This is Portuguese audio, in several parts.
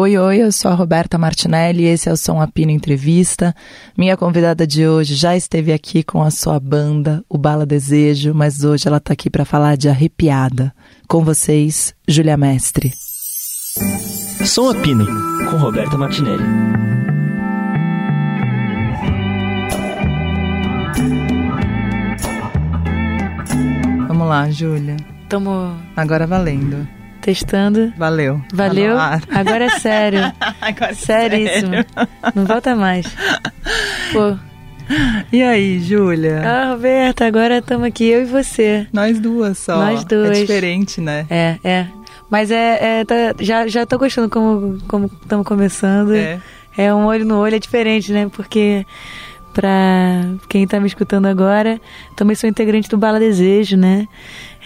Oi, oi, eu sou a Roberta Martinelli e esse é o Som Apino Entrevista. Minha convidada de hoje já esteve aqui com a sua banda, o Bala Desejo, mas hoje ela está aqui para falar de Arrepiada. Com vocês, Júlia Mestre. Som Apino, com Roberta Martinelli. Vamos lá, Júlia. Tamo Agora valendo. Testando. Valeu. Valeu? Tá. Agora é sério. Agora é Seríssimo. sério. Não volta mais. Pô. E aí, Júlia? Ah, Roberta, agora estamos aqui, eu e você. Nós duas só. Nós duas. É diferente, né? É, é. Mas é, é tá- já, já tô gostando como como estamos começando. É. É um olho no olho, é diferente, né? Porque pra quem tá me escutando agora, também sou integrante do Bala Desejo, né?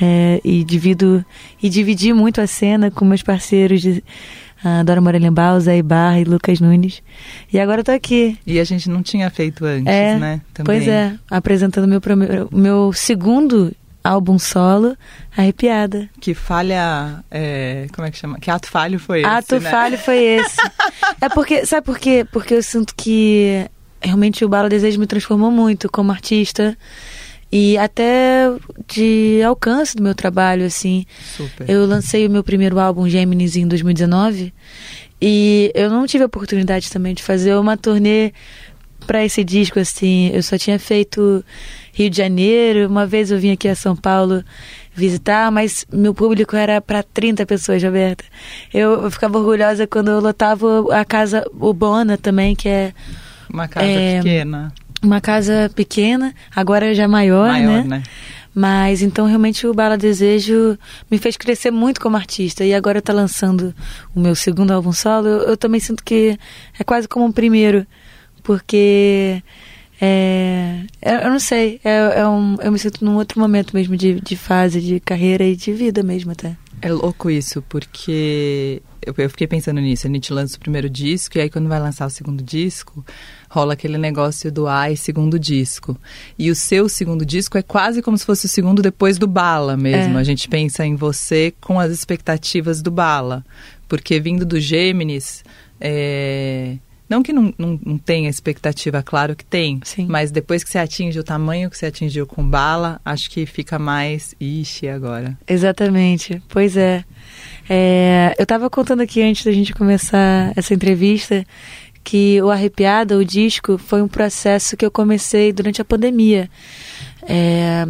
É, e divido e dividi muito a cena com meus parceiros de ah, Dora Morelenbaum, Zé Ibarra e Lucas Nunes. E agora eu tô aqui. E a gente não tinha feito antes, É, né? Pois é, apresentando meu, meu segundo álbum solo, Arrepiada. Que falha. é, como é que chama? Que ato falho foi esse? Ato né? falho foi esse. é porque, sabe por quê? Porque eu sinto que realmente o Bala Desejo me transformou muito como artista e até de alcance do meu trabalho, assim. Super. Eu lancei o meu primeiro álbum, Gêmeos, em 2019 e eu não tive a oportunidade também de fazer uma turnê para esse disco, assim. Eu só tinha feito Rio de Janeiro, uma vez eu vim aqui a São Paulo visitar, mas meu público era para 30 pessoas, Roberta. Eu, eu ficava orgulhosa quando eu lotava a casa Ubona também, que é Uma casa é, pequena. Uma casa pequena, agora já maior, Maior, né? né? Mas então realmente o Bala Desejo me fez crescer muito como artista. E agora tá lançando o meu segundo álbum solo. Eu, eu também sinto que é quase como um primeiro. Porque é, eu eu não sei, é, é um, eu me sinto num outro momento mesmo de, de fase, de carreira e de vida mesmo até. É louco isso, porque eu, eu fiquei pensando nisso. A gente lança o primeiro disco, e aí quando vai lançar o segundo disco, rola aquele negócio do ai, segundo disco. E o seu segundo disco é quase como se fosse o segundo depois do Bala mesmo. É. A gente pensa em você com as expectativas do Bala. Porque vindo do Gêmeos, é, não que não, não, não tenha expectativa, claro que tem. Sim. Mas depois que você atinge o tamanho que você atingiu com Bala, acho que fica mais, ixi, agora. Exatamente, pois é. É, eu estava contando aqui antes da gente começar essa entrevista que o Arrepiada, o disco, foi um processo que eu comecei durante a pandemia. É,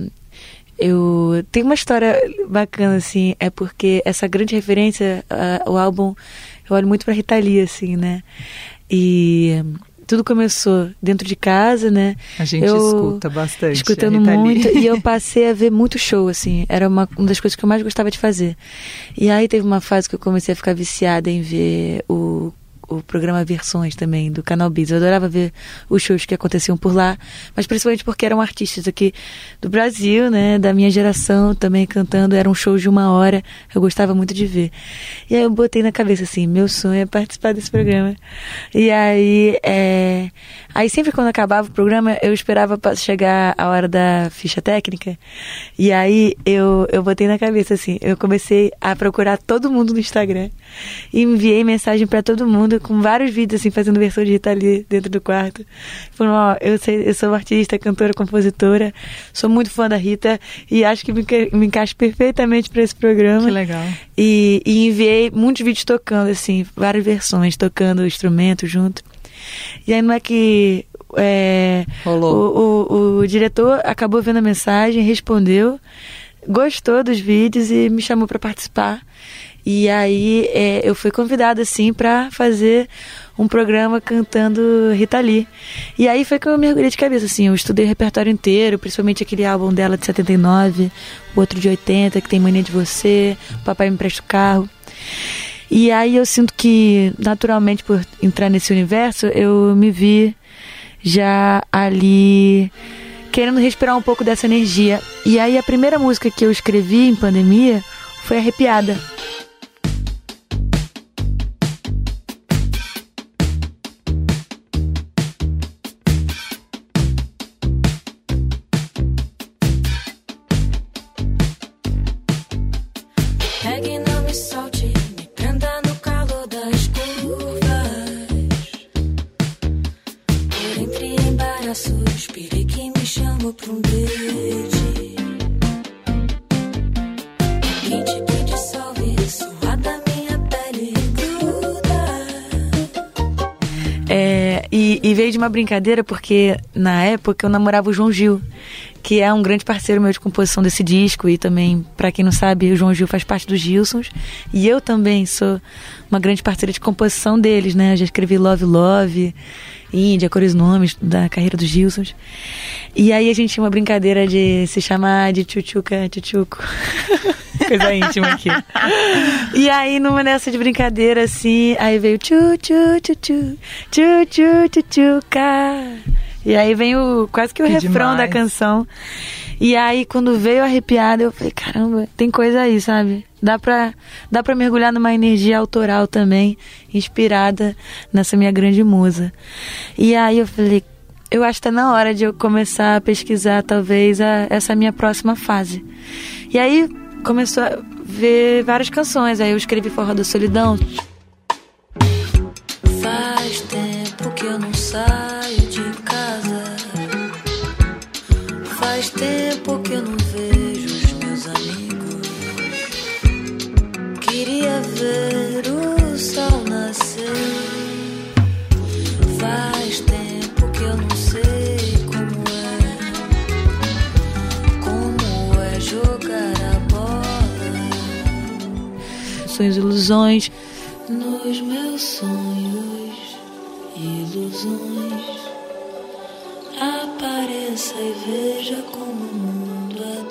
eu tem uma história bacana assim, é porque essa grande referência, o álbum, eu olho muito para Rita Lee assim, né? E tudo começou dentro de casa, né? A gente Eu- escuta bastante. escutando muito e eu passei a ver muito show assim era uma, uma das coisas que eu mais gostava de fazer e aí teve uma fase que eu comecei a ficar viciada em ver o o programa Versões também do Canal Biz. Eu adorava ver os shows que aconteciam por lá, mas principalmente porque eram artistas aqui do Brasil, né, da minha geração também cantando, eram shows de uma hora. Eu gostava muito de ver. E aí eu botei na cabeça assim, meu sonho é participar desse programa. E aí, é... aí sempre quando acabava o programa, eu esperava chegar a hora da ficha técnica. E aí eu eu botei na cabeça assim, eu comecei a procurar todo mundo no Instagram e enviei mensagem pra todo mundo com vários vídeos assim fazendo versão de Rita ali dentro do quarto. Falando, ó, eu sei, eu sou artista, cantora, compositora, sou muito fã da Rita e acho que me, me encaixa perfeitamente pra esse programa. Que legal. E, e enviei muitos vídeos tocando, assim, várias versões, tocando o instrumento junto. E aí não é que é, Rolou. o, o, o diretor acabou vendo a mensagem, respondeu, gostou dos vídeos e me chamou para participar. E aí é, eu fui convidada, assim, para fazer um programa cantando Rita Lee. E aí foi que eu mergulhei de cabeça, assim, eu estudei o repertório inteiro, principalmente aquele álbum dela de 79, o outro de 80, que tem Mania de Você, Papai Me Presta o Carro. E aí eu sinto que, naturalmente, por entrar nesse universo, eu me vi já ali querendo respirar um pouco dessa energia. E aí a primeira música que eu escrevi em pandemia foi Arrepiada. Uma brincadeira porque na época eu namorava o João Gil, que é um grande parceiro meu de composição desse disco e também, para quem não sabe, o João Gil faz parte dos Gilsons e eu também sou uma grande parceira de composição deles, né? Eu já escrevi Love Love, Índia, Cores Nomes da carreira dos Gilsons. E aí a gente tinha uma brincadeira de se chamar de Tchutchuca Tchutchuco. Coisa íntima aqui. E aí, numa dessa de brincadeira, assim, aí veio tchu tchu tchu tchu tchu tchu tchu tchuca. E aí vem o quase que o Que refrão da demais. canção. E aí, quando veio arrepiada, eu falei, caramba, tem coisa aí, sabe? Dá pra, dá pra mergulhar numa energia autoral também, inspirada nessa minha grande musa. E aí eu falei, eu acho que tá na hora de eu começar a pesquisar, talvez, a- essa minha próxima fase. E aí começou a ver várias canções. Aí eu escrevi Forró da Solidão. Faz tempo que eu não saio ilusões. Nos meus sonhos, ilusões. Apareça e veja como o mundo é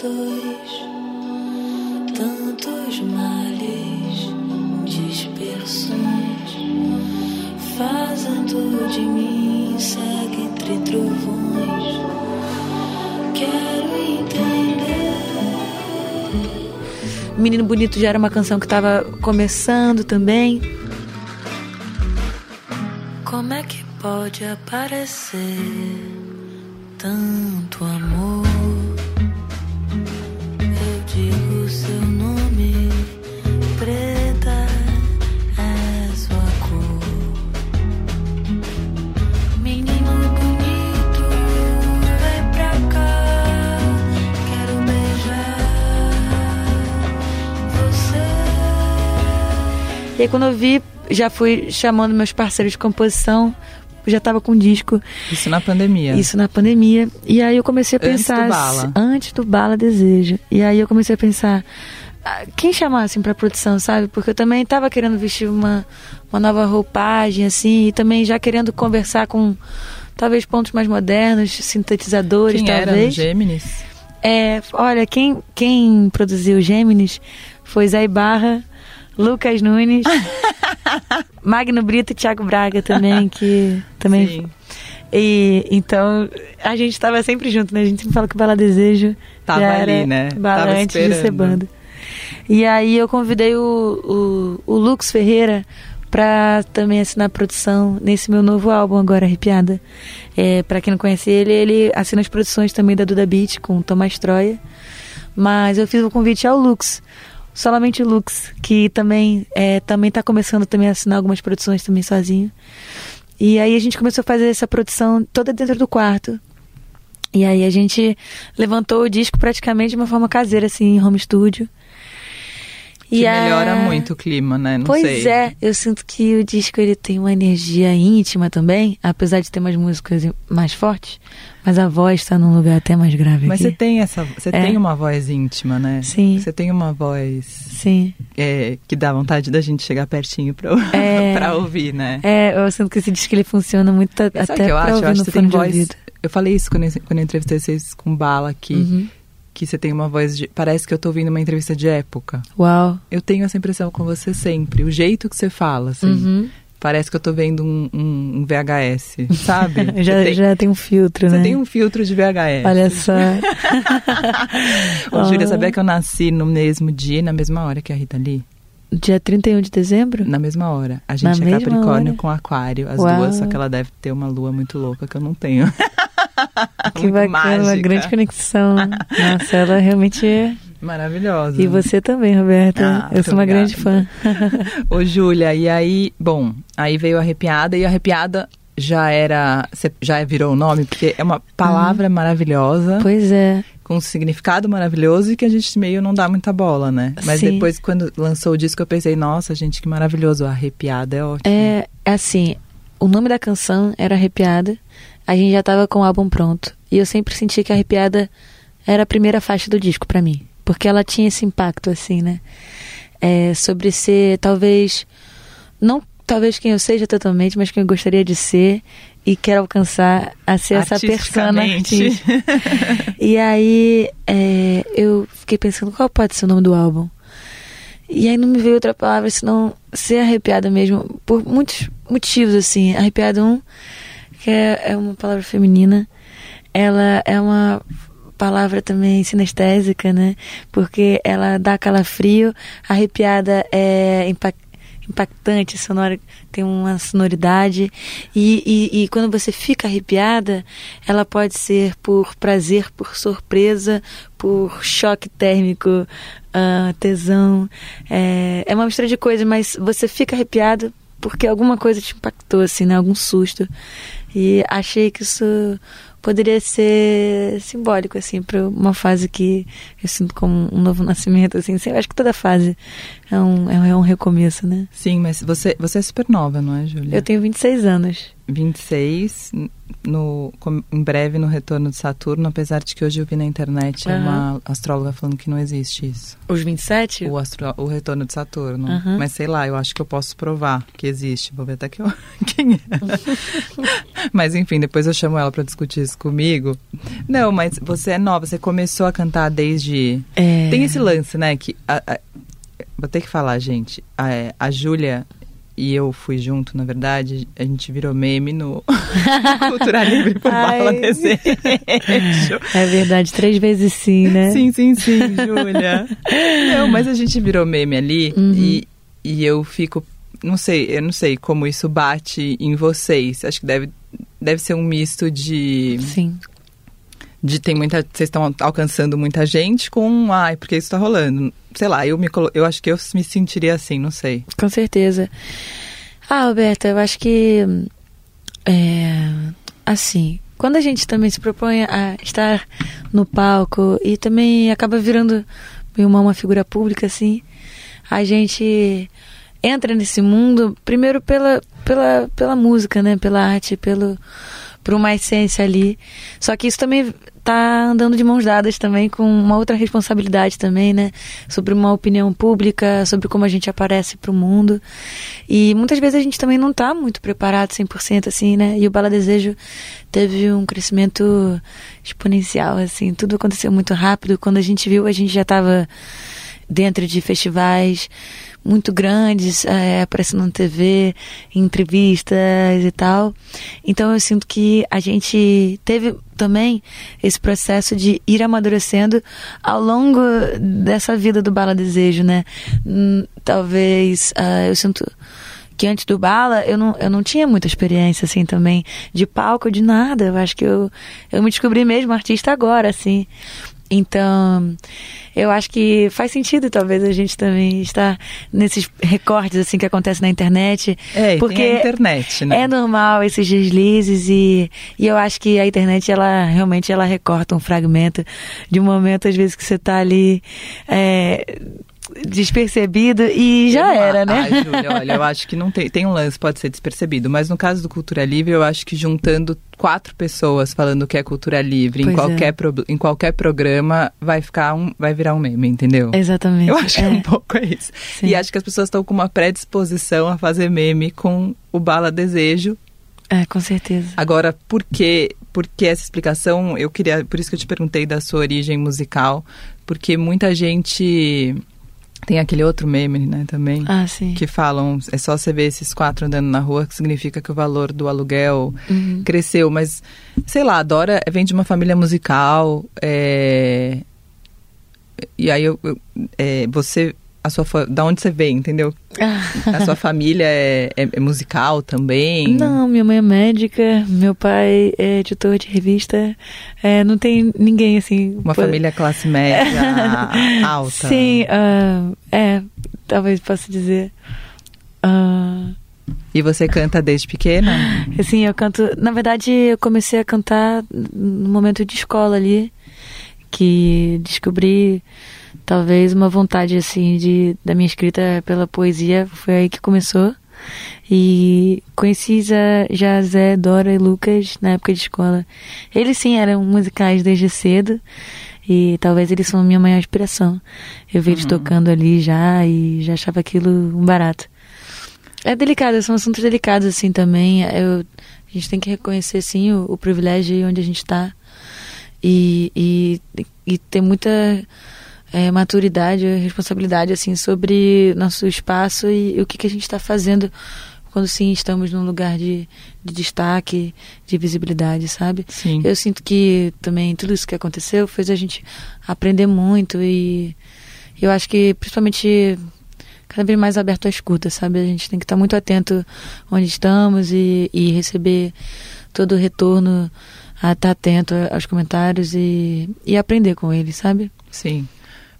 Menino Bonito já era uma canção que estava começando também. Como é que pode aparecer tanto amor? E aí quando eu vi, já fui chamando meus parceiros de composição, já tava com disco. Isso na pandemia. Isso na pandemia. E aí eu comecei a Antes pensar. do Bala. Antes do Bala Desejo. E aí eu comecei a pensar. ah, Quem chamar assim pra produção, sabe? Porque eu também tava querendo vestir uma, uma nova roupagem, assim, e também já querendo conversar com talvez pontos mais modernos, sintetizadores, Quem era talvez. Gêmeos? É, olha, quem, quem produziu Gêmeos foi Zé Barra, Lucas Nunes, Magno Brito e Thiago Braga também, que também. Sim. E então a gente estava sempre junto, né? A gente sempre fala que o Bala Desejo Tava ali, né? Bala Tava antes de ser esperando. banda. E aí eu convidei o, o, o Lux Ferreira pra também assinar produção nesse meu novo álbum agora, Arrepiada. É, para quem não conhece ele, ele assina as produções também da Duda Beat com o Tomás Troia. Mas eu fiz o convite ao Lux, solamente Lux, que também é, também tá começando também a assinar algumas produções também sozinho. E aí a gente começou a fazer essa produção toda dentro do quarto. E aí a gente levantou o disco praticamente de uma forma caseira, assim, em home studio. Que melhora muito o clima, né? Não pois sei. é, eu sinto que o disco ele tem uma energia íntima também, apesar de ter umas músicas mais fortes, mas a voz tá num lugar até mais grave Mas aqui. você tem essa, você É. tem uma voz íntima, né? Sim. Você tem uma voz Sim. é, que dá vontade da gente chegar pertinho pra, É. ouvir, né? É, eu sinto que esse disco ele funciona muito Sabe até que eu acho? Eu acho que você tem voz. ouvido. Eu falei isso quando eu, quando eu entrevistei vocês com bala aqui, Uhum. Que você tem uma voz de. Parece que eu tô ouvindo uma entrevista de época. Uau. Eu tenho essa impressão com você sempre. O jeito que você fala, assim. Uhum. Parece que eu tô vendo um, um- VHS, sabe? já, você tem, já tem um filtro, você né? tem um filtro de VHS. Olha só. Ô, Júlia, Ah. sabia que eu nasci no mesmo dia, e na mesma hora que a Rita Lee? Dia 31 de dezembro? Na mesma hora. A gente Na é Capricórnio hora? com Aquário, as Uau. duas, só que ela deve ter uma lua muito louca que eu não tenho. Que Muito bacana, uma mágica. grande conexão. Nossa, ela realmente é. Maravilhosa. E você também, Roberta. Ah, eu sou uma muito grande fã. Ô, Júlia, e aí, bom, aí veio Arrepiada e Arrepiada já era, já virou o nome, porque é uma palavra maravilhosa, pois é. com um significado maravilhoso e que a gente meio não dá muita bola, né? Mas Sim. depois, quando lançou o disco, eu pensei, nossa, gente, que maravilhoso, Arrepiada é ótimo. É assim, o nome da canção era Arrepiada, a gente já tava com o álbum pronto. E eu sempre senti que Arrepiada era a primeira faixa do disco para mim. Porque ela tinha esse impacto, assim, né? É, sobre ser, talvez, não talvez quem eu seja totalmente, mas quem eu gostaria de ser e quero alcançar a ser essa persona artística. e aí é, eu fiquei pensando qual pode ser o nome do álbum. E aí não me veio outra palavra senão ser arrepiada mesmo, por muitos motivos, assim. Arrepiada, um, que é, é uma palavra feminina, ela é uma palavra também sinestésica, né? Porque ela dá calafrio, arrepiada é impactante sonora, tem uma sonoridade. E, e, e, quando você fica arrepiada, ela pode ser por prazer, por surpresa, por choque térmico, uh, tesão. É, é uma mistura de coisas, mas você fica arrepiado porque alguma coisa te impactou, assim, né? Algum susto. E achei que isso poderia ser simbólico, assim, para uma fase que eu sinto como um novo nascimento, assim. Eu acho que toda fase é um, é um recomeço, né? Sim, mas você, você é super nova, não é, Júlia? Eu tenho 26 anos. 26, no, em breve no retorno de Saturno, apesar de que hoje eu vi na internet uhum. uma astróloga falando que não existe isso. Os 27? O, astro, o retorno de Saturno. Uhum. Mas sei lá, eu acho que eu posso provar que existe. Vou ver até que eu, quem é. mas enfim, depois eu chamo ela para discutir isso comigo. Não, mas você é nova, você começou a cantar desde. É... Tem esse lance, né? Que a, a, vou ter que falar, gente. A, a Júlia e eu fui junto, na verdade, a gente virou meme no Cultura Livre por Bala Desejo. É verdade, três vezes sim, né? Sim, sim, sim, Júlia. Não, mas a gente virou meme ali uhum. e, e eu fico, não sei, eu não sei como isso bate em vocês. Acho que deve, deve ser um misto de... Sim de tem muita vocês estão alcançando muita gente com ai porque isso está rolando? Sei lá eu me eu acho que eu me sentiria assim não sei. Com certeza. Ah Alberta eu acho que é, assim quando a gente também se propõe a estar no palco e também acaba virando uma, uma figura pública assim a gente entra nesse mundo primeiro pela pela pela música né? Pela arte pelo por uma essência ali. Só que isso também tá andando de mãos dadas também com uma outra responsabilidade também, né? Sobre uma opinião pública, sobre como a gente aparece para o mundo. E muitas vezes a gente também não tá muito preparado 100% assim, né? E o Bala Desejo teve um crescimento exponencial, assim, tudo aconteceu muito rápido. Quando a gente viu, a gente já estava dentro de festivais muito grandes, é, aparecendo na TV, em entrevistas e tal. Então eu sinto que a gente teve também esse processo de ir amadurecendo ao longo dessa vida do Bala Desejo, né? Hum, talvez uh, eu sinto que antes do Bala eu não, eu não tinha muita experiência assim também de palco, de nada. Eu acho que eu, eu me descobri mesmo artista agora, assim. Então, eu acho que faz sentido talvez a gente também estar nesses recortes assim que acontecem na internet. É, porque a internet, né? É normal esses deslizes e, e eu acho que a internet ela realmente ela recorta um fragmento de um momento às vezes que você está ali é, despercebido e já eu, era, né? Ai, Júlia, olha, eu acho que não tem. Tem um lance, pode ser despercebido, mas no caso do Cultura Livre, eu acho que juntando quatro pessoas falando que é cultura livre em qualquer, é. pro, em qualquer programa, vai ficar um, vai virar um meme, entendeu? Exatamente. Eu acho é. que um pouco é isso. Sim. E acho que as pessoas estão com uma predisposição a fazer meme com o Bala Desejo. É, com certeza. Agora, por que, por que essa explicação? Eu queria, por isso que eu te perguntei da sua origem musical, porque muita gente tem aquele outro meme, né, também. Ah, sim. Que falam, é só você ver esses quatro andando na rua que significa que o valor do aluguel uhum. cresceu. Mas, sei lá, a Dora vem de uma família musical. É... E aí, eu, eu é, você a sua da onde você vem, entendeu? a sua família é, é, é, musical também? Não, minha mãe é médica, meu pai é editor de revista. É, não tem ninguém assim. Uma família classe média alta. Sim, uh, é, talvez possa dizer. Uh, e você canta desde pequena? Sim, eu canto. Na verdade, eu comecei a cantar no momento de escola ali, que descobri talvez uma vontade assim de da minha escrita pela poesia foi aí que começou E conheci já, já Zé, Dora e Lucas na época de escola. Eles sim eram musicais desde cedo. E talvez eles são a minha maior inspiração. Eu vi eles uhum. tocando ali já e já achava aquilo um barato. É delicado, são assuntos delicados assim também. Eu, a gente tem que reconhecer sim o, o privilégio onde a gente está e, e, e ter muita é, maturidade responsabilidade assim sobre nosso espaço e, e o que, que a gente está fazendo quando sim estamos num lugar de, de destaque, de visibilidade, sabe? Sim. Eu sinto que também tudo isso que aconteceu fez a gente aprender muito e eu acho que principalmente cada vez mais aberto à escuta, sabe? A gente tem que estar muito atento onde estamos e, e receber todo o retorno, a estar atento aos comentários e, e aprender com eles, sabe? Sim.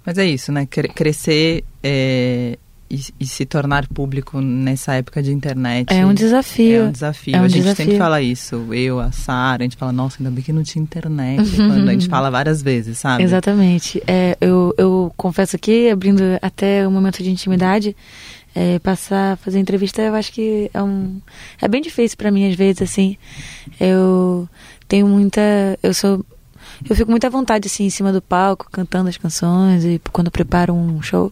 Mas é isso, né? Crescer é, e, e, se tornar público nessa época de internet. É um desafio. É um desafio. É um a gente desafio. sempre fala isso. Eu, a Sara, a gente fala, nossa, ainda bem que não tinha internet. Uhum. Quando a gente fala várias vezes, sabe? Exatamente. É, eu, eu confesso aqui, abrindo até um momento de intimidade, é, passar, fazer entrevista, eu acho que é um. É bem difícil para mim, às vezes, assim. Eu tenho muita. Eu sou. Eu fico muita vontade, assim, em cima do palco, cantando as canções e quando preparo um show.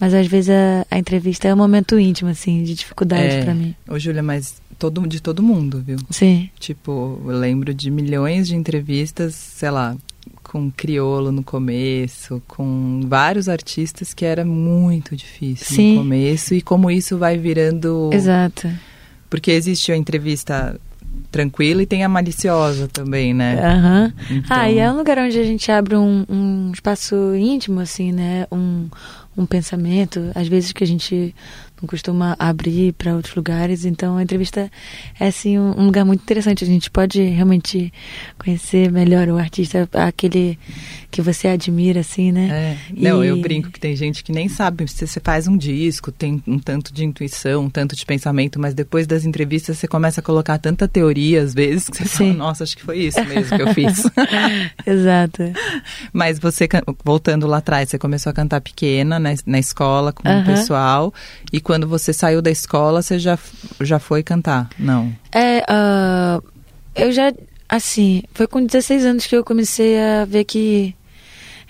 Mas às vezes a, a entrevista é um momento íntimo, assim, de dificuldade é, para mim. Ô, Júlia, mas todo, de todo mundo, viu? Sim. Tipo, eu lembro de milhões de entrevistas, sei lá, com Criolo no começo, com vários artistas que era muito difícil Sim. no começo e como isso vai virando. Exato. Porque existe a entrevista tranquila e tem a maliciosa também, né? Aham. Uhum. Então... Ah, e é um lugar onde a gente abre um, um espaço íntimo, assim, né? Um, um pensamento, às vezes que a gente não costuma abrir para outros lugares. Então a entrevista é assim um, lugar muito interessante. A gente pode realmente conhecer melhor o artista, aquele que você admira, assim, né? É. Não, e... eu brinco que tem gente que nem sabe se você faz um disco, tem um tanto de intuição, um tanto de pensamento, mas depois das entrevistas você começa a colocar tanta teoria às vezes que você Sim. fala, nossa, acho que foi isso mesmo que eu fiz. Exato. Mas você, voltando lá atrás, você começou a cantar pequena, né, na escola, com o pessoal, e quando você saiu da escola, você já, já foi cantar? Não. É, uh, eu já, assim, foi com 16 anos que eu comecei a ver que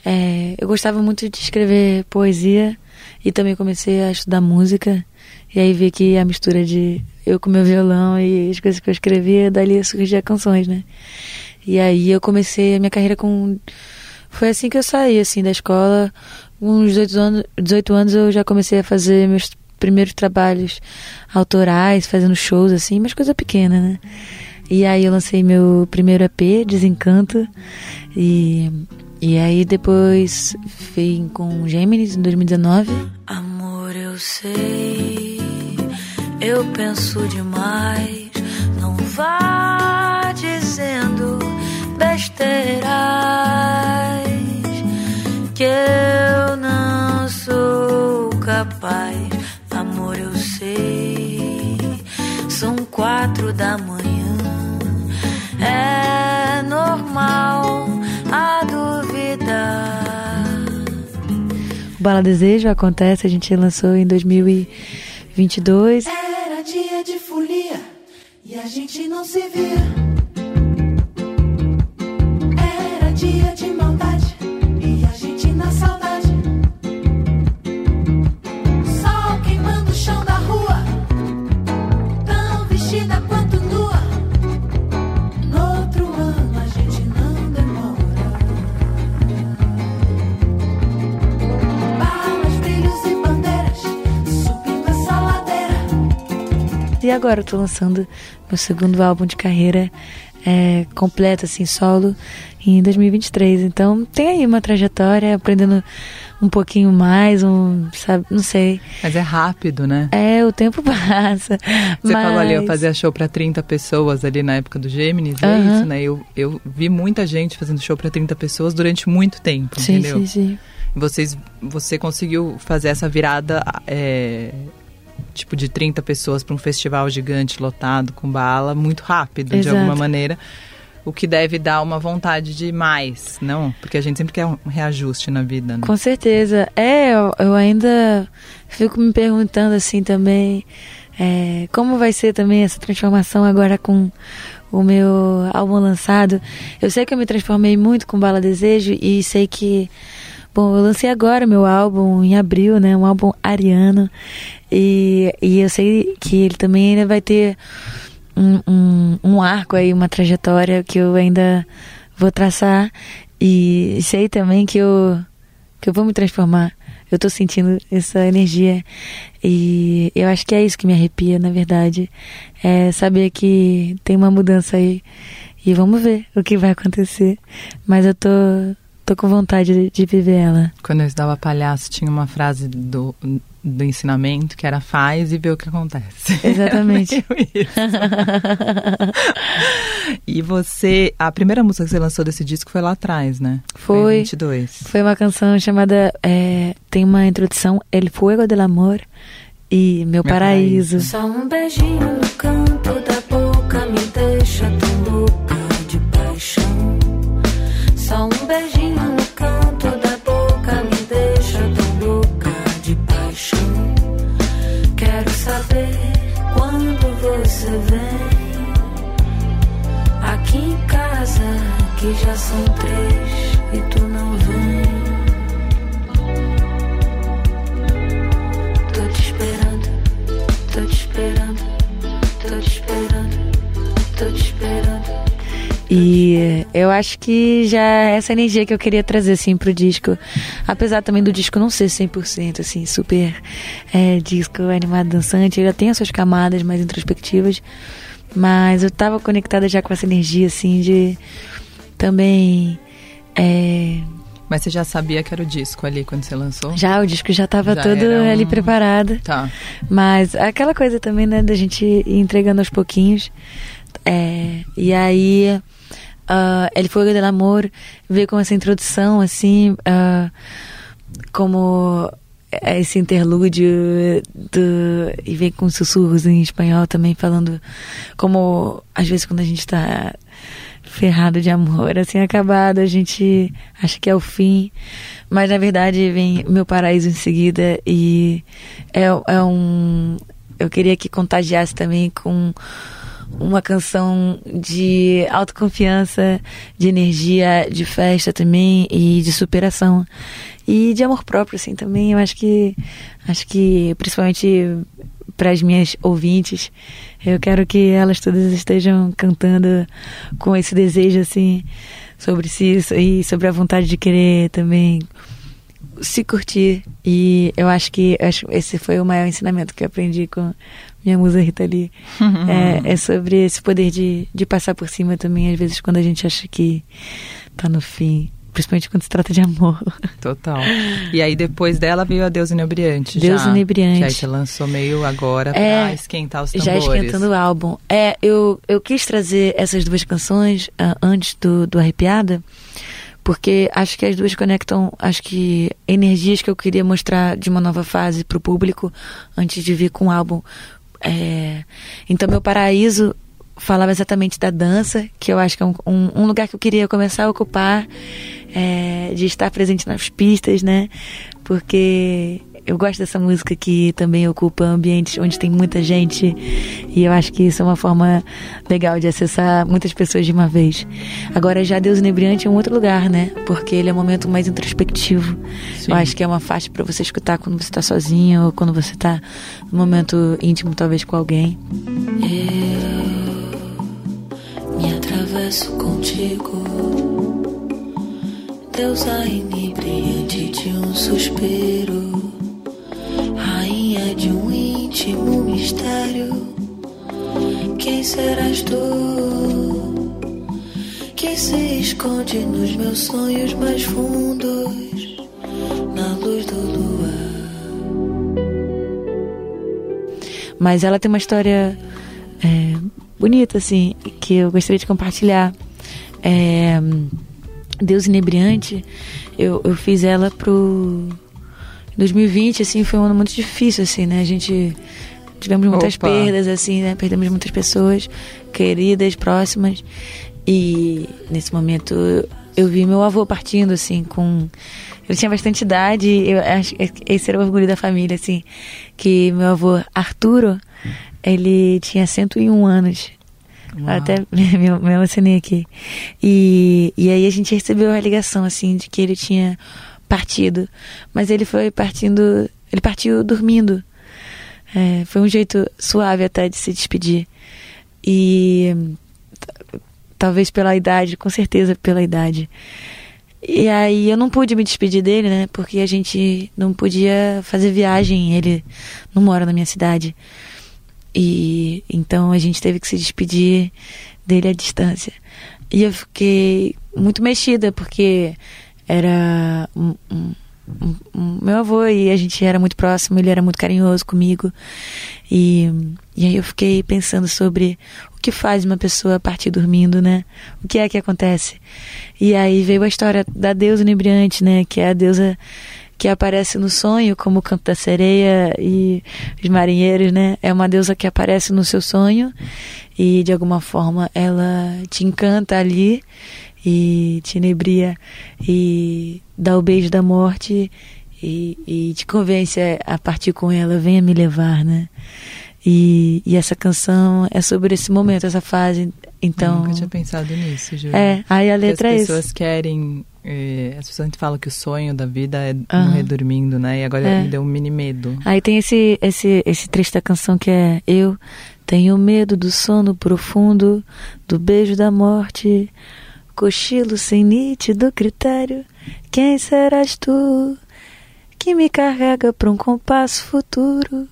é, eu gostava muito de escrever poesia e também comecei a estudar música. E aí vi que a mistura de eu com meu violão e as coisas que eu escrevia, dali surgia canções, né? E aí eu comecei a minha carreira com. Foi assim que eu saí, assim, da escola. uns 18 anos, 18 anos eu já comecei a fazer meus primeiros trabalhos autorais, fazendo shows assim, mas coisa pequena, né? E aí eu lancei meu primeiro EP, Desencanto, e, e aí depois vim com Gêmeos em 2019. Amor, eu sei, eu penso demais, não vá dizendo besteiras O Bala Desejo acontece, a gente lançou em 2022. Era dia de folia e a gente não se via. E agora eu tô lançando meu segundo álbum de carreira é, completo, assim, solo, em 2023. Então tem aí uma trajetória, aprendendo um pouquinho mais, um, sabe, não sei. Mas é rápido, né? É, o tempo passa. Você mas... falou ali, eu fazia show para 30 pessoas ali na época do Gêmeos, é isso, né? Eu, eu vi muita gente fazendo show para 30 pessoas durante muito tempo, sim, entendeu? Sim, sim. Vocês, você conseguiu fazer essa virada é, tipo de 30 pessoas para um festival gigante lotado com bala muito rápido, Exato. de alguma maneira. O que deve dar uma vontade de mais, não? Porque a gente sempre quer um reajuste na vida, né? Com certeza. É, eu, eu ainda fico me perguntando assim também. é, como vai ser também essa transformação agora com o meu álbum lançado. Eu sei que eu me transformei muito com Bala Desejo e sei que Bom, eu lancei agora meu álbum em abril, né? Um álbum ariano. E, e eu sei que ele também ainda vai ter um, um, um arco aí, uma trajetória que eu ainda vou traçar. E sei também que eu, que eu vou me transformar. Eu tô sentindo essa energia. E eu acho que é isso que me arrepia, na verdade. É saber que tem uma mudança aí. E vamos ver o que vai acontecer. Mas eu tô tô com vontade de, de viver ela. Quando eu estudava palhaço, tinha uma frase do, do ensinamento que era faz e vê o que acontece. Exatamente. E você, a primeira música que você lançou desse disco foi lá atrás, né? Foi. Foi em 22. Foi uma canção chamada. é, tem uma introdução, El Fuego del Amor e Meu, Paraíso. Só um beijinho no canto da boca me deixa tão louca de paixão. Só um beijinho vem aqui em casa, que já são três e tu não vem. Tô te esperando, tô te esperando, tô te esperando, tô te esperando. E eu acho que já é essa energia que eu queria trazer, assim, pro disco. Apesar também do disco não ser 100%, assim, super é, disco animado, dançante. Ele já tem as suas camadas mais introspectivas. Mas eu tava conectada já com essa energia, assim, de também... é, Mas você já sabia que era o disco ali quando você lançou? já o disco já tava Já todo um- ali preparado. Tá. Mas aquela coisa também, né, da gente ir entregando aos pouquinhos. É, e aí, ah, ele foi del amor, veio com essa introdução, assim, ah, como esse interlúdio do, e vem com sussurros em espanhol também, falando como, às vezes, quando a gente tá ferrado de amor, assim, acabado, a gente acha que é o fim, mas na verdade vem meu paraíso em seguida e é, é um. Eu queria que contagiasse também com uma canção de autoconfiança, de energia, de festa também e de superação e de amor próprio assim também. Eu acho que acho que principalmente para as minhas ouvintes, eu quero que elas todas estejam cantando com esse desejo assim sobre si e sobre a vontade de querer também se curtir. E eu acho que acho, esse foi o maior ensinamento que eu aprendi com minha musa Rita Lee. é, é sobre esse poder de, de passar por cima também, às vezes, quando a gente acha que tá no fim. Principalmente quando se trata de amor. Total. E aí depois dela veio a Deus Inebriante. Deus já, Inebriante. Que aí você lançou meio agora É, pra esquentar os Já tambores. esquentando o álbum. É, eu, eu quis trazer essas duas canções ah, antes do, do Arrepiada, porque acho que as duas conectam, acho que energias que eu queria mostrar de uma nova fase pro público antes de vir com o álbum. É, então, meu paraíso falava exatamente da dança, que eu acho que é um, um, lugar que eu queria começar a ocupar, é, de estar presente nas pistas, né? Porque eu gosto dessa música que também ocupa ambientes onde tem muita gente e eu acho que isso é uma forma legal de acessar muitas pessoas de uma vez. Agora já Deus Inebriante é um outro lugar, né? Porque ele é um momento mais introspectivo. Sim. Eu acho que é uma faixa para você escutar quando você tá sozinho ou quando você tá num momento íntimo talvez com alguém. me atravesso contigo. Deusa inebriante de um suspiro, rainha de um íntimo mistério. Quem serás tu? Que se esconde nos meus sonhos mais fundos, na luz do luar. Mas ela tem uma história é, bonita, assim, que eu gostaria de compartilhar. É, Deus Inebriante, eu, eu fiz ela pro 2020, assim, foi um ano muito difícil, assim, né? A gente tivemos muitas Opa. perdas, assim, né? Perdemos muitas pessoas queridas, próximas. E nesse momento eu vi meu avô partindo, assim, com. Ele tinha bastante idade, eu acho que esse era o orgulho da família, assim, que meu avô Arturo ele tinha 101 anos. Uau. Até me, me emocionei aqui. E, e aí a gente recebeu a ligação, assim, de que ele tinha partido. Mas ele foi partindo. Ele partiu dormindo. É, foi um jeito suave até de se despedir. E talvez pela idade, com certeza pela idade. E aí eu não pude me despedir dele, né? Porque a gente não podia fazer viagem. Ele não mora na minha cidade. E então a gente teve que se despedir dele à distância. E eu fiquei muito mexida, porque era um, um- um- meu avô e a gente era muito próximo, ele era muito carinhoso comigo. E, e aí eu fiquei pensando sobre o que faz uma pessoa partir dormindo, né? O que é que acontece? E aí veio a história da deusa inebriante, né? Que é a deusa que aparece no sonho, como o canto da sereia e os marinheiros, né? É uma deusa que aparece no seu sonho e de alguma forma ela te encanta ali e te inebria e dá o beijo da morte e, e te convence a partir com ela, venha me levar, né? E, e essa canção é sobre esse momento, essa fase. Então, Nunca tinha pensado nisso, Júlia. é, aí a letra as é pessoas isso. querem. eh, as pessoas falam que o sonho da vida é Aham. morrer dormindo, né? E agora É. me deu um mini medo. Aí tem esse, esse, esse trecho da canção que é Eu tenho medo do sono profundo, do beijo da morte, cochilo sem nítido critério. Quem serás tu que me carrega pra um compasso futuro?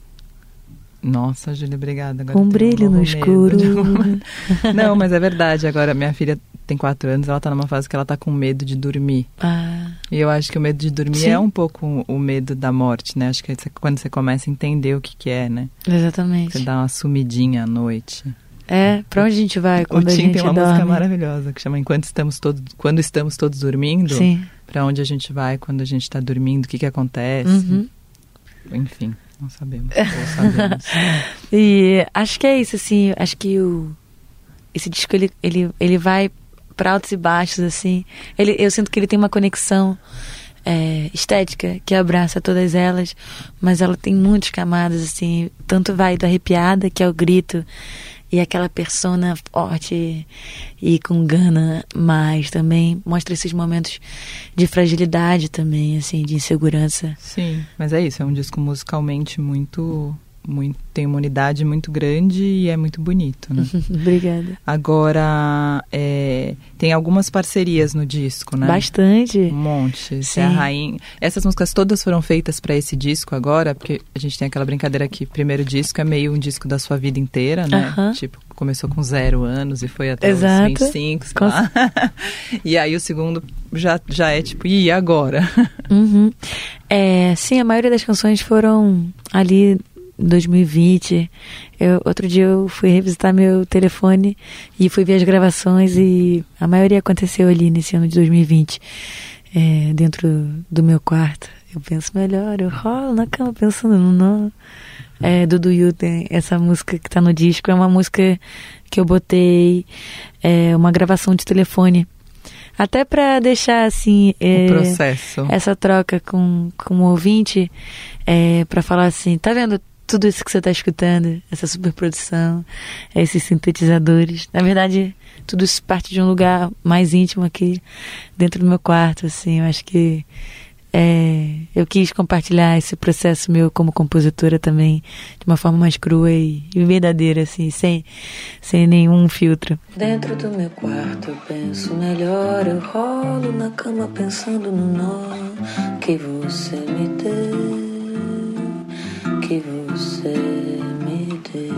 Nossa, Júlia, obrigada. Agora tenho brilho novo no escuro. alguma- Não, mas é verdade. Agora, minha filha tem quatro anos, ela tá numa fase que ela tá com medo de dormir. Ah, E eu acho que o medo de dormir Sim. é um pouco o medo da morte, né? Acho que é quando você começa a entender o que, que é, né? exatamente. Você dá uma sumidinha à noite. É, pra onde a gente vai o quando a Tim gente tem uma dorme? música maravilhosa que chama Enquanto estamos todos, quando estamos todos dormindo. Sim. Pra onde a gente vai quando a gente tá dormindo? O que que acontece? Uhum. Enfim, não sabemos. Ou sabemos. E acho que é isso, assim. Acho que o, esse disco ele, ele, ele vai para altos e baixos, assim. Ele, eu sinto que ele tem uma conexão é, estética que abraça todas elas, mas ela tem muitas camadas, assim. Tanto vai do arrepiada, que é o grito, e aquela persona forte e com gana, mas também mostra esses momentos de fragilidade também, assim, de insegurança. Sim, mas é isso. É um disco musicalmente muito, muito. Tem uma unidade muito grande e é muito bonito, né? Obrigada. Agora, é, tem algumas parcerias no disco, né? Bastante. Um monte. É a Sim. rainha. Essas músicas todas foram feitas para esse disco agora, porque a gente tem aquela brincadeira que primeiro disco é meio um disco da sua vida inteira, né? Aham. Tipo, começou com zero anos e foi até Exato. os 25, sei Com lá. e aí o segundo já, já é tipo, e agora? Uhum. É, sim, a maioria das canções foram ali 2020. Eu, outro dia eu fui revisitar meu telefone e fui ver as gravações e a maioria aconteceu ali nesse ano de 2020, é, dentro do meu quarto. Eu penso melhor, eu rolo na cama pensando no nó. É, Dudu Yu tem essa música que tá no disco, é uma música que eu botei, é uma gravação de telefone. Até pra deixar assim. é, essa troca com, com o ouvinte é, para falar assim, tá vendo tudo isso que você tá escutando, essa superprodução, esses sintetizadores. Na verdade, tudo isso parte de um lugar mais íntimo aqui dentro do meu quarto, assim. Eu acho que é, eu quis compartilhar esse processo meu como compositora também de uma forma mais crua e, e verdadeira, assim, sem, sem nenhum filtro. Dentro do meu quarto eu penso melhor, eu rolo na cama pensando no nó que você me deu, que você me deu.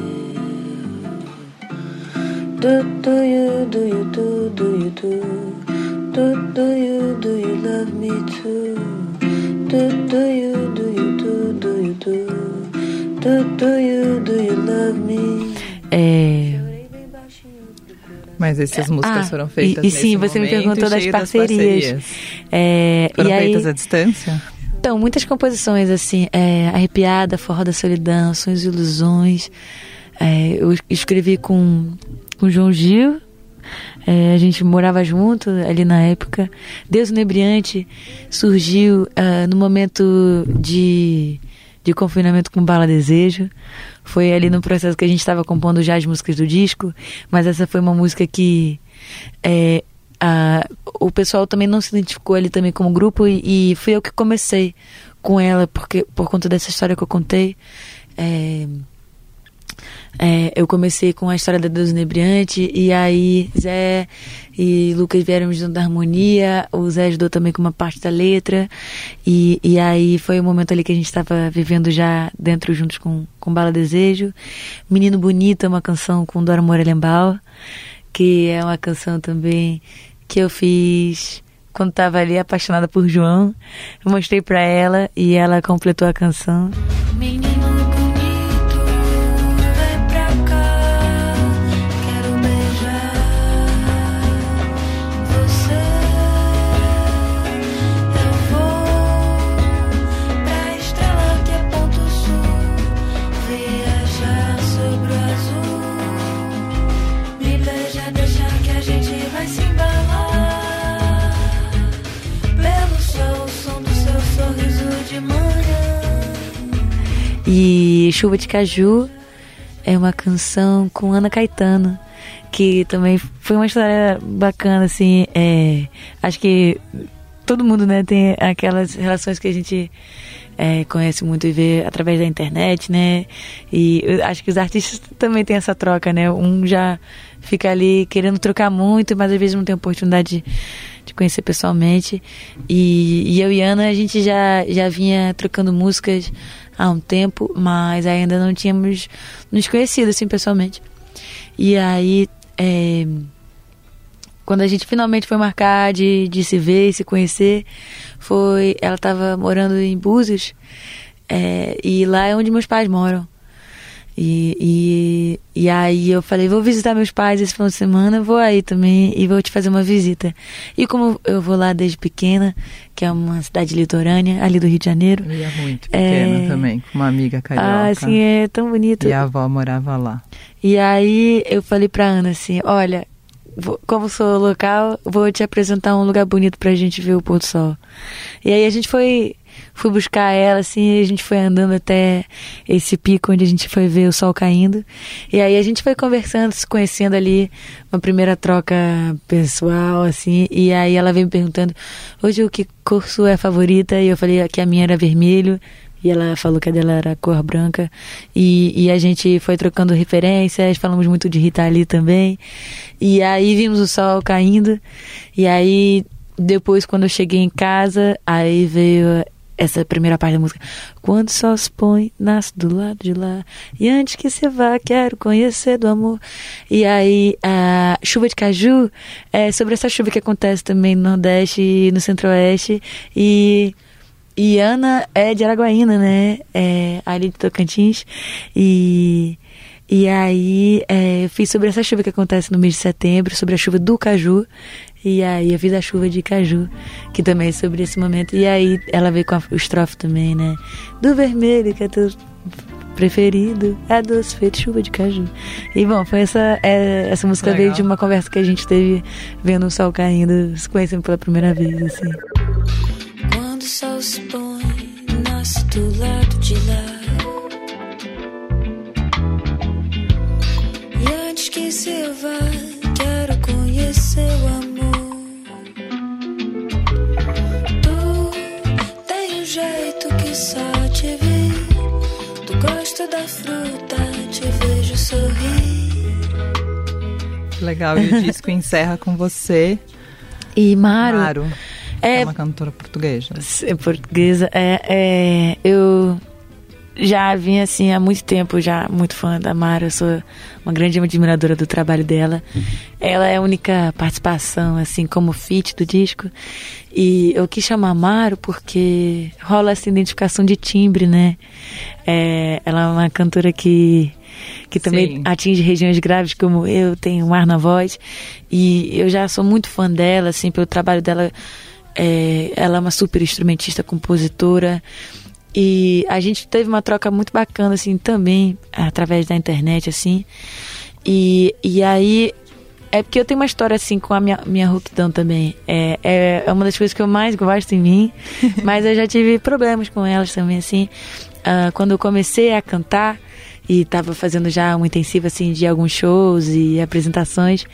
Do do you do you do do you do do do you do you love me too? Do do you do you do do you do do do you do you love me? É Mas essas músicas Ah, foram feitas e, e sim, você me perguntou das cheio parcerias. É, Foram e aí, feitas à distância? Então, muitas composições, assim, é, Arrepiada, Forró da Solidão, Sonhos e Ilusões. É, eu escrevi com, com João Gil, é, a gente morava junto ali na época. Deus Inebriante surgiu ah, no momento de, de confinamento com Bala Desejo. Foi ali no processo que a gente estava compondo já as músicas do disco, mas essa foi uma música que é, a, o pessoal também não se identificou ali também como grupo e, e fui eu que comecei com ela porque por conta dessa história que eu contei. É, é, eu comecei com a história da Deus Inebriante e aí Zé e Lucas vieram junto da harmonia, o Zé ajudou também com uma parte da letra e, e aí foi o momento ali que a gente estava vivendo já dentro juntos com, com Bala Desejo. Menino Bonito é uma canção com Dora Moura que é uma canção também que eu fiz quando estava ali apaixonada por João. Eu mostrei para ela e ela completou a canção. E Chuva de Caju é uma canção com Ana Caetano, que também foi uma história bacana, assim. É, acho que todo mundo né, tem aquelas relações que a gente é, conhece muito e vê através da internet, né? E acho que os artistas também têm essa troca, né? Um já fica ali querendo trocar muito, mas às vezes não tem oportunidade de, de conhecer pessoalmente. E, e eu e Ana, a gente já, já vinha trocando músicas há um tempo, mas ainda não tínhamos nos conhecido assim pessoalmente. E aí, é, quando a gente finalmente foi marcar de, de se ver e se conhecer, foi. Ela estava morando em Búzios, é, e lá é onde meus pais moram. E, e, e aí eu falei, vou visitar meus pais esse final de semana, vou aí também e vou te fazer uma visita. E como eu vou lá desde pequena, que é uma cidade litorânea, ali do Rio de Janeiro. Eu ia muito pequena É. também, com uma amiga carioca. Ah, assim, é tão bonito. E a avó morava lá. E aí eu falei pra Ana assim, olha, como sou local, vou te apresentar um lugar bonito pra gente ver o pôr do sol. E aí a gente foi, fui buscar ela, assim, e a gente foi andando até esse pico onde a gente foi ver o sol caindo. E aí a gente foi conversando, se conhecendo ali, uma primeira troca pessoal, assim, e aí ela veio me perguntando, hoje o que cor sua é favorita? E eu falei que a minha era vermelho, e ela falou que a dela era cor branca. E, e a gente foi trocando referências, falamos muito de Rita Lee também. E aí vimos o sol caindo. E aí, depois, quando eu cheguei em casa, aí veio essa primeira parte da música. Quando o sol se põe, nasce do lado de lá. E antes que você vá, quero conhecer do amor. E aí, a chuva de caju é sobre essa chuva que acontece também no Nordeste e no Centro-Oeste. E. E Ana é de Araguaína, né? É ali de Tocantins. E, e aí é, eu fiz sobre essa chuva que acontece no mês de setembro, sobre a chuva do caju. E aí eu fiz a chuva de caju, que também é sobre esse momento. E aí ela veio com a, o estrofe também, né? Do vermelho, que é teu preferido, é doce feito chuva de caju. E bom, foi essa, é, essa música Legal. veio de uma conversa que a gente teve vendo o sol caindo, se conhecendo pela primeira vez, assim. Quando o sol se põe, nasce do lado de lá. E antes que se vá, Tu gosta da fruta, te vejo sorrir. Legal, e o disco encerra com você, E Maro, Maro, é é, uma cantora portuguesa. é portuguesa, é, é, eu já vim assim há muito tempo, já muito fã da Mara, eu sou uma grande admiradora do trabalho dela. Ela é a única participação, assim, como feat do disco. E eu quis chamar Maro porque rola essa identificação de timbre, né? É, ela é uma cantora que que também Sim. atinge regiões graves como eu, tenho um ar na voz. E eu já sou muito fã dela, assim, pelo trabalho dela. É, ela é uma super instrumentista, compositora. E a gente teve uma troca muito bacana, assim, também, através da internet, assim. E, e aí É porque eu tenho uma história assim com a minha, minha rouquidão também. É, é, é uma das coisas que eu mais gosto em mim, mas eu já tive problemas com elas também, assim. Ah, quando eu comecei a cantar e estava fazendo já um intensivo assim de alguns shows e apresentações,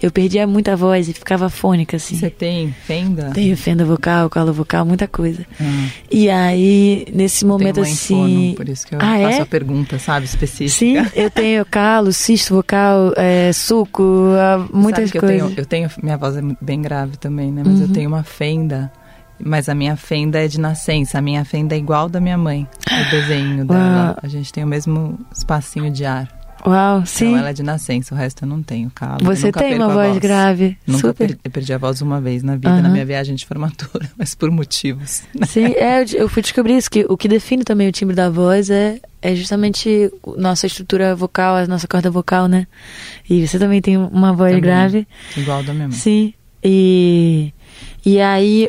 eu perdia muita voz e ficava fônica assim. Você tem fenda? Tenho fenda vocal, calo vocal, muita coisa. Ah. E aí, nesse momento assim. infono, por isso que eu ah, faço é? a pergunta, sabe, específica. Sim, eu tenho calo, cisto vocal, é, suco, ah, muitas Sabe coisas. Eu tenho, eu tenho, minha voz é bem grave também, né? Mas eu Uhum. tenho uma fenda. Mas a minha fenda é de nascença. A minha fenda é igual da minha mãe. O desenho dela. Uau. A gente tem o mesmo espacinho de ar. Uau, sim. Então ela é de nascença. O resto eu não tenho, calo. Você nunca tem uma voz grave. Nunca Super. per- eu perdi a voz uma vez na vida, Aham. na minha viagem de formatura. Mas por motivos. Sim, é, eu- fui descobrir isso, que o que define também o timbre da voz é, é justamente nossa estrutura vocal, a nossa corda vocal, né? E você também tem uma voz Também. grave. Igual da minha mãe. Sim. E, e aí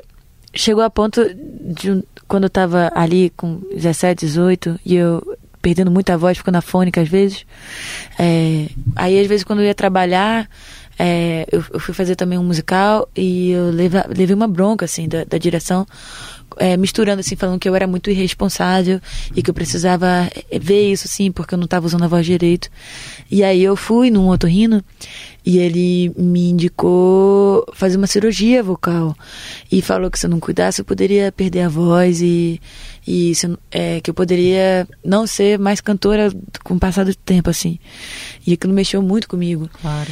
chegou a ponto de quando eu tava ali com 17, 18 e eu perdendo muita voz, ficando afônica às vezes. é, aí às vezes quando eu ia trabalhar, é, eu, eu fui fazer também um musical e eu leva- levei uma bronca assim da, da direção. É, misturando assim, falando que eu era muito irresponsável e que eu precisava é, ver isso assim, porque eu não estava usando a voz direito. E aí eu fui num otorrino e ele me indicou fazer uma cirurgia vocal e falou que se eu não cuidasse eu poderia perder a voz e, e se é, que eu poderia não ser mais cantora com o passar do tempo assim. E aquilo mexeu muito comigo. Claro.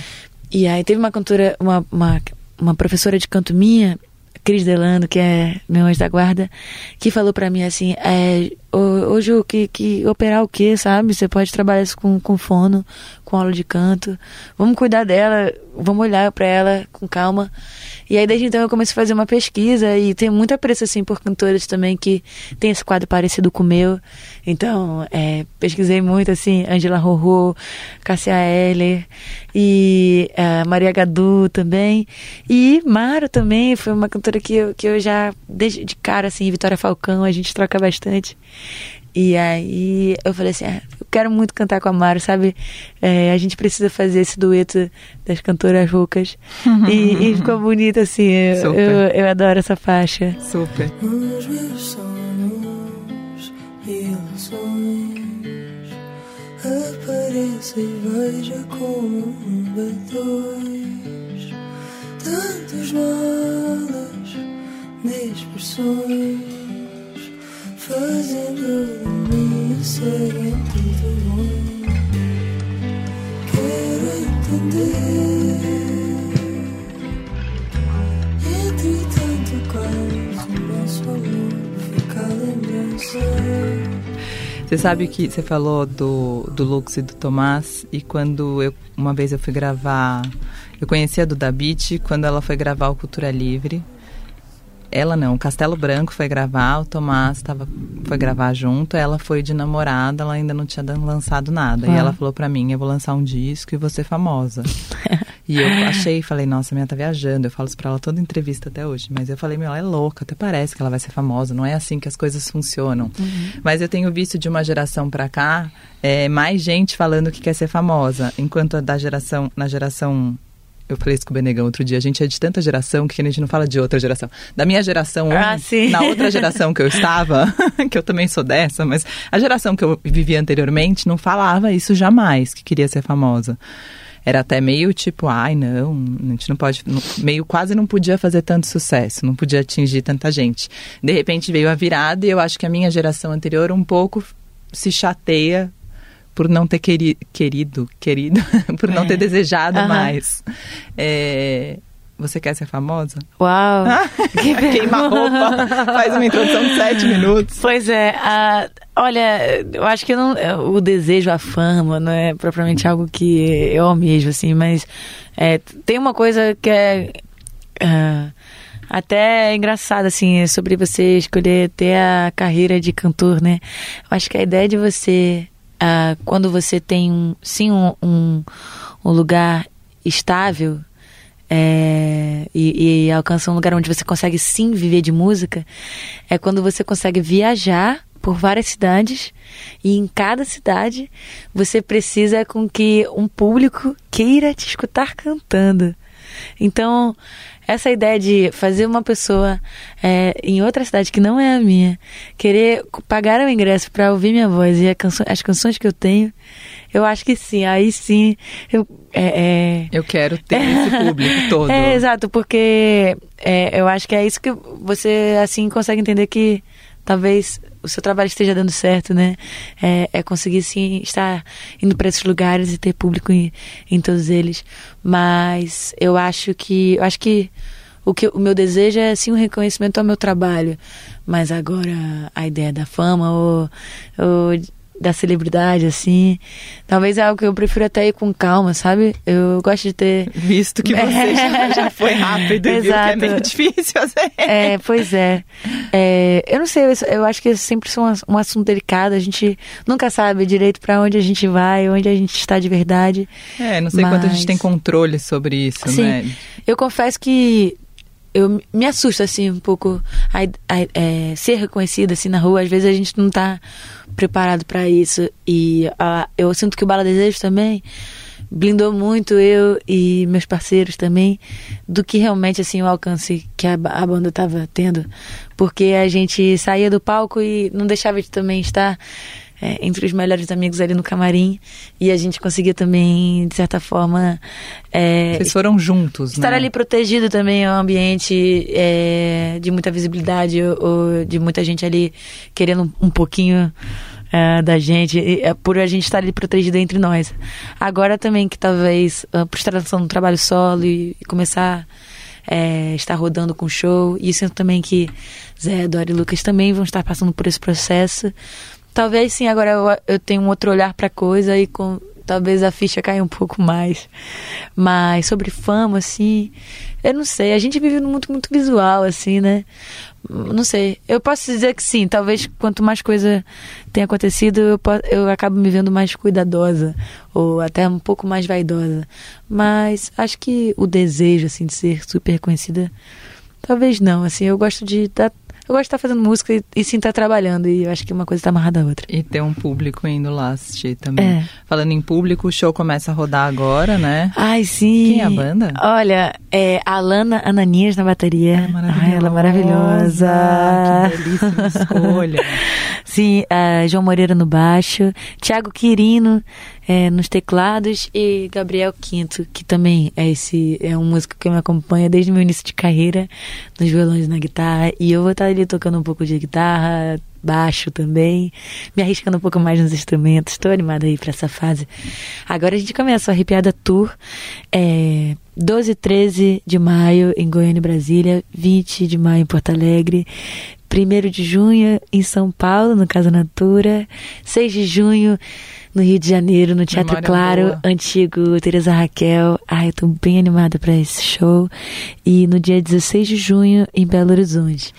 E aí teve uma cantora, uma, uma, uma professora de canto minha, Cris Delano, que é meu anjo da guarda, que falou pra mim assim, é, "Ô, ô Ju, que, que operar o quê, sabe? Você pode trabalhar isso com, com fono, com aula de canto. Vamos cuidar dela, vamos olhar pra ela com calma. E aí desde então eu comecei a fazer uma pesquisa e tenho muito apreço assim por cantoras também que tem esse quadro parecido com o meu. Então, é, pesquisei muito assim, Angela Rorô, Cássia Eller e eh, Maria Gadu também. E Mara também, foi uma cantora que eu, que eu já, desde de cara, assim, Vitória Falcão, a gente troca bastante. E aí eu falei assim, ah, eu quero muito cantar com a Mara, sabe? Eh, a gente precisa fazer esse dueto das cantoras roucas. e, e ficou bonito, assim, eu, eu, eu adoro essa faixa. Super. Nos meus sonhos e ilusões Apareça e veja como um B2 Tantos malas de expressões Fazendo um segredo muito bom Quero entender Entretanto, quase o nosso amor fica a lembrança. Você sabe que você falou do, do Lux e do Tomás, e quando eu, uma vez eu fui gravar, eu conheci a Duda Beat quando ela foi gravar o Cultura Livre. Ela não, o Castelo Branco foi gravar, o Tomás tava, foi gravar junto, ela foi de namorada, ela ainda não tinha lançado nada. E Ah. ela falou pra mim, eu vou lançar um disco e vou ser famosa. E eu achei, falei, nossa, a minha tá viajando. Eu falo isso pra ela toda entrevista até hoje. Mas eu falei, meu, ela é louca, até parece que ela vai ser famosa. Não é assim que as coisas funcionam. Mas eu tenho visto de uma geração pra cá, é, mais gente falando que quer ser famosa. Enquanto a da geração, na geração. Eu falei isso com o Benegão outro dia. A gente é de tanta geração que a gente não fala de outra geração. Da minha geração, Ah, um, na outra geração que eu estava, que eu também sou dessa, mas a geração que eu vivia anteriormente não falava isso jamais, que queria ser famosa. Era até meio tipo, ai não, a gente não pode, meio quase não podia fazer tanto sucesso, não podia atingir tanta gente. De repente veio a virada e eu acho que a minha geração anterior um pouco se chateia por não ter queri, querido, querido, por não É. ter desejado Aham. mais. É, você quer ser famosa? Uau! Que Queima roupa, faz uma introdução de sete minutos. Pois é, a- olha, eu acho que eu não, o desejo, a fama, não é propriamente algo que eu almejo, assim, mas é, tem uma coisa que é ah, até engraçada, assim, sobre você escolher ter a carreira de cantor, né? Eu acho que a ideia de você, ah, quando você tem, um, sim, um, um, um lugar estável, é, e, e alcança um lugar onde você consegue sim viver de música, é quando você consegue viajar por várias cidades e em cada cidade você precisa com que um público queira te escutar cantando. Então, essa ideia de fazer uma pessoa é, em outra cidade que não é a minha querer pagar o ingresso para ouvir minha voz e canso as canções que eu tenho, eu acho que sim. Aí sim, eu, é, eu quero ter esse público todo. É, exato, porque é, eu acho que é isso que você assim consegue entender que talvez o seu trabalho esteja dando certo, né? É, é conseguir sim estar indo para esses lugares e ter público em, em todos eles. Mas eu acho que eu acho que o que o meu desejo é sim um reconhecimento ao meu trabalho. Mas agora a ideia da fama ou, ou da celebridade, assim. Talvez é algo que eu prefiro até ir com calma, sabe? Eu gosto de ter. Visto que você já, já foi rápido e viu que é meio difícil. Assim. É, pois é. é. Eu não sei, eu, eu acho que sempre são um assunto delicado. A gente nunca sabe direito para onde a gente vai, onde a gente está de verdade. É, não sei mas... quanto a gente tem controle sobre isso, Sim, né? Eu confesso que eu me assusto assim um pouco. A, a, é, ser reconhecida assim na rua às vezes a gente não está preparado para isso. E a, eu sinto que o Bala Desejo também blindou muito eu e meus parceiros também do que realmente assim o alcance que a, a banda estava tendo. Porque a gente saía do palco e não deixava de também estar é, entre os melhores amigos ali no camarim e a gente conseguia também, de certa forma. É, Vocês foram juntos, Estar né? ali protegido também é um ambiente é, de muita visibilidade ou, de muita gente ali querendo um pouquinho. É, da gente, é, por a gente estar ali protegido entre nós. Agora também que talvez uh, por estar lançando um trabalho solo e, e começar é, estar rodando com show. E sinto também que Zé, Dori e Lucas também vão estar passando por esse processo. Talvez sim, agora eu, eu tenho um outro olhar para coisa e com talvez a ficha caia um pouco mais. Mas sobre fama, assim, eu não sei. A gente vive num mundo muito visual, assim, né? Não sei. Eu posso dizer que sim. Talvez quanto mais coisa tem acontecido, eu, eu acabo me vendo mais cuidadosa ou até um pouco mais vaidosa. Mas acho que o desejo, assim, de ser super conhecida, talvez não. Assim, eu gosto de estar eu gosto de estar fazendo música e, e sim estar trabalhando. E eu acho que uma coisa está amarrada à outra. E ter um público indo lá assistir também. É. Falando em público, o show começa a rodar agora, né? Ai, sim. Quem é a banda? Olha, é a Alana Ananias na bateria. Ela é maravilhosa. Ai, ela é maravilhosa. Que belíssima escolha. sim, João Moreira no baixo. Tiago Quirino é, nos teclados e Gabriel Quinto, que também é esse é um músico que me acompanha desde o meu início de carreira, nos violões na guitarra. E eu vou estar ali tocando um pouco de guitarra, baixo também, me arriscando um pouco mais nos instrumentos. Estou animada aí para essa fase. Agora a gente começa a Arrepiada Tour. É, 12 e 13 de maio em Goiânia e Brasília, 20 de maio em Porto Alegre, 1 de junho em São Paulo, no Casa Natura, 6 de junho no Rio de Janeiro, no Teatro Memória Claro, boa. antigo Teresa Raquel. Ai, eu tô bem animada para esse show. E no dia 16 de junho em Belo Horizonte.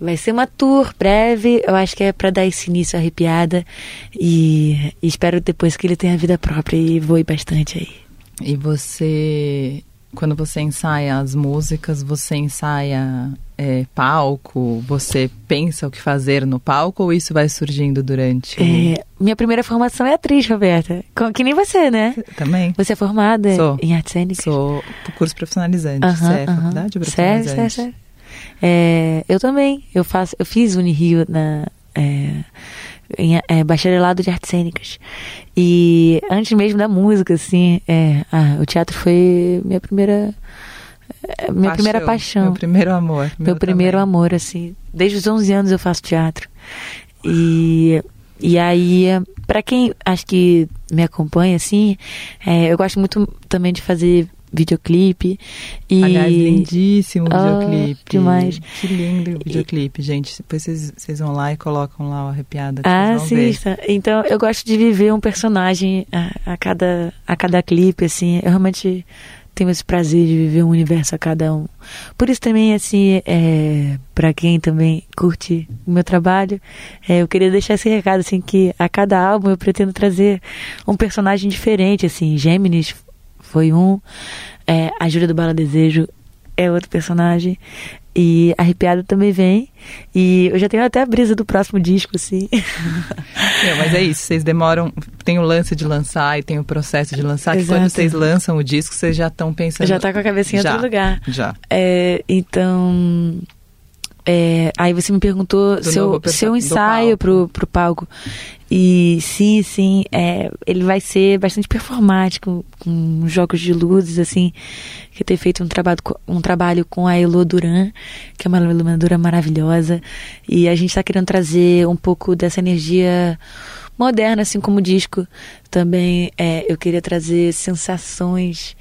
Vai ser uma tour breve, eu acho que é para dar esse início arrepiada e, e espero depois que ele tenha vida própria e voe bastante aí. E você, quando você ensaia as músicas, você ensaia é, palco? Você pensa o que fazer no palco ou isso vai surgindo durante? É, minha primeira formação é atriz, Roberta. Com- Que nem você, né? Também? Você é formada Sou. em artes cênicas? Sou curso profissionalizante. Aham, Você é faculdade Sério, profissionalizante? sério, sério. É, eu também. Eu faço, eu fiz Unirio na é, em é, bacharelado de artes cênicas. E antes mesmo da música, assim, é, ah, o teatro foi minha primeira é, minha primeira paixão. Meu primeiro amor. Meu primeiro também. amor, assim. Desde os 11 anos eu faço teatro. E, e aí, pra quem acho que me acompanha, assim, é, eu gosto muito também de fazer videoclipe. E, Aliás, lindíssimo o Ah, videoclipe. demais. Que lindo o videoclipe, gente. Depois vocês, vocês vão lá e colocam lá o arrepiada. Ah, vão ver. sim. Então eu gosto de viver um personagem a, a cada, a cada clipe, assim. Eu realmente tenho esse prazer de viver um universo a cada um. Por isso também, assim, é, para quem também curte o meu trabalho, é, eu queria deixar esse recado, assim, que a cada álbum eu pretendo trazer um personagem diferente, assim. Gêmeos foi um, é, a Júlia do Bala Desejo é outro personagem. E arrepiado também vem. E eu já tenho até a brisa do próximo disco, assim. Meu, mas é isso, vocês demoram. Tem o lance de lançar e tem o processo de lançar, que quando vocês lançam o disco, vocês já estão pensando. já tá com a cabecinha em outro lugar. Já. É, então. É, aí você me perguntou Do seu, seu ensaio pro, pro palco. E sim, sim, é, ele vai ser bastante performático, com jogos de luzes, assim, que ter feito um trabalho, um trabalho com a Elo Duran, que é uma iluminadora maravilhosa. E a gente está querendo trazer um pouco dessa energia moderna, assim como o disco. Também é, eu queria trazer sensações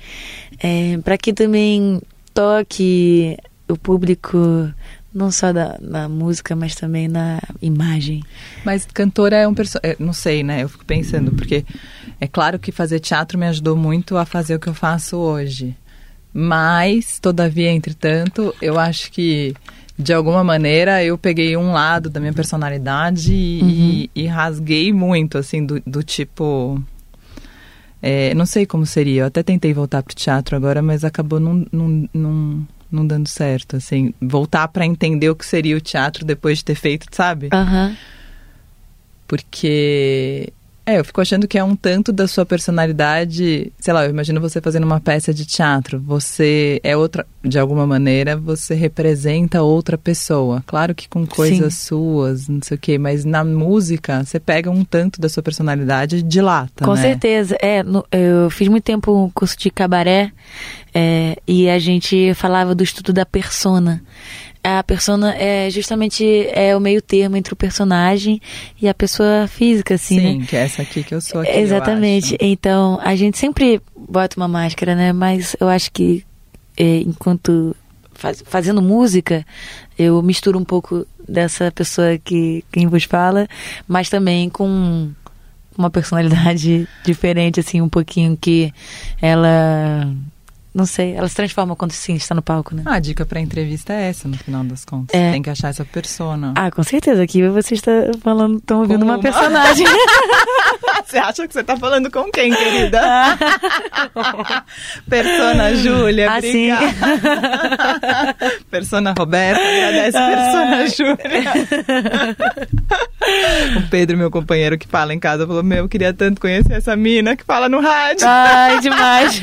para que também toque o público não só da, na música, mas também na imagem. Mas cantora é um personagem. Não sei, né? Eu fico pensando, porque é claro que fazer teatro me ajudou muito a fazer o que eu faço hoje. Mas, todavia, entretanto, eu acho que de alguma maneira eu peguei um lado da minha personalidade e, e- e rasguei muito, assim, do, do tipo. é, não sei como seria. Eu até tentei voltar pro teatro agora, mas acabou não, não, dando certo. Assim, voltar para entender o que seria o teatro depois de ter feito, sabe? Aham. Porque. É, eu fico achando que é um tanto da sua personalidade. Sei lá, eu imagino você fazendo uma peça de teatro. Você é outra. De alguma maneira, você representa outra pessoa. Claro que com coisas suas, não sei o quê, mas na música, você pega um tanto da sua personalidade e dilata. Com né? certeza. É, no- eu fiz muito tempo um curso de cabaré é, e a gente falava do estudo da persona. A persona é justamente é o meio termo entre o personagem e a pessoa física, assim, Sim, né? que é essa aqui que eu sou aqui. Exatamente. Então, a gente sempre bota uma máscara, né? Mas eu acho que é, enquanto faz- fazendo música, eu misturo um pouco dessa pessoa que quem vos fala, mas também com uma personalidade diferente, assim, um pouquinho que ela. Não sei, ela se transforma quando sim está no palco, né? Ah, a dica pra entrevista é essa, no final das contas. É. Tem que achar essa persona. Ah, com certeza. Aqui você está falando, estão ouvindo uma uma. personagem. Você acha que você tá falando com quem, querida? Persona Júlia, Ah, sim. obrigada. Persona Roberta, agradece Persona Júlia. o Pedro, meu companheiro que fala em casa, falou: Meu, eu queria tanto conhecer essa mina que fala no rádio. Ai, demais.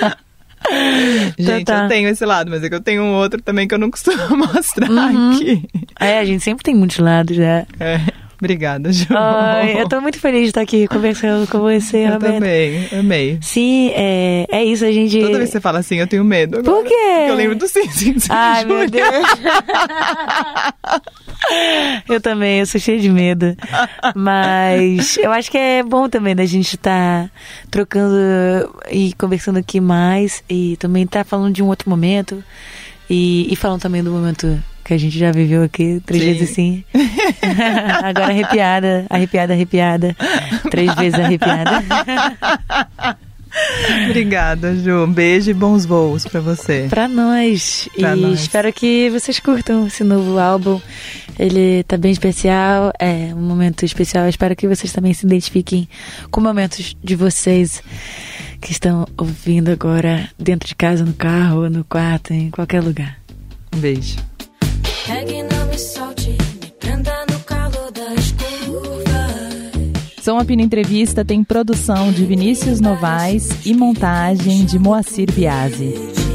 Gente, tá. eu tenho esse lado, mas é que eu tenho um outro também que eu não costumo mostrar Uhum. aqui. É, a gente sempre tem muitos lados, né? É, obrigada, Ju. Ai, eu tô muito feliz de estar aqui conversando com você, Eu Roberto. também, amei. Sim, é, é isso, a gente. Toda vez que você fala assim, eu tenho medo. Por agora, quê? Porque eu lembro do Sim, sim, sim, Ai, meu. Deus. eu também, eu sou cheia de medo. Mas eu acho que é bom também da gente estar trocando e conversando aqui mais. E também estar falando de um outro momento. E, e falando também do momento que a gente já viveu aqui, três Sim. vezes sim. Agora arrepiada, arrepiada, arrepiada. Três vezes arrepiada. Obrigada, Ju. Um beijo e bons voos pra você. Pra nós. Pra e nós. espero que vocês curtam esse novo álbum. Ele tá bem especial, é um momento especial. Eu espero que vocês também se identifiquem com momentos de vocês que estão ouvindo agora dentro de casa, no carro, no quarto, em qualquer lugar. Um beijo. Som Apino Entrevista tem produção de Vinícius Novaes e montagem de Moacir Biasi.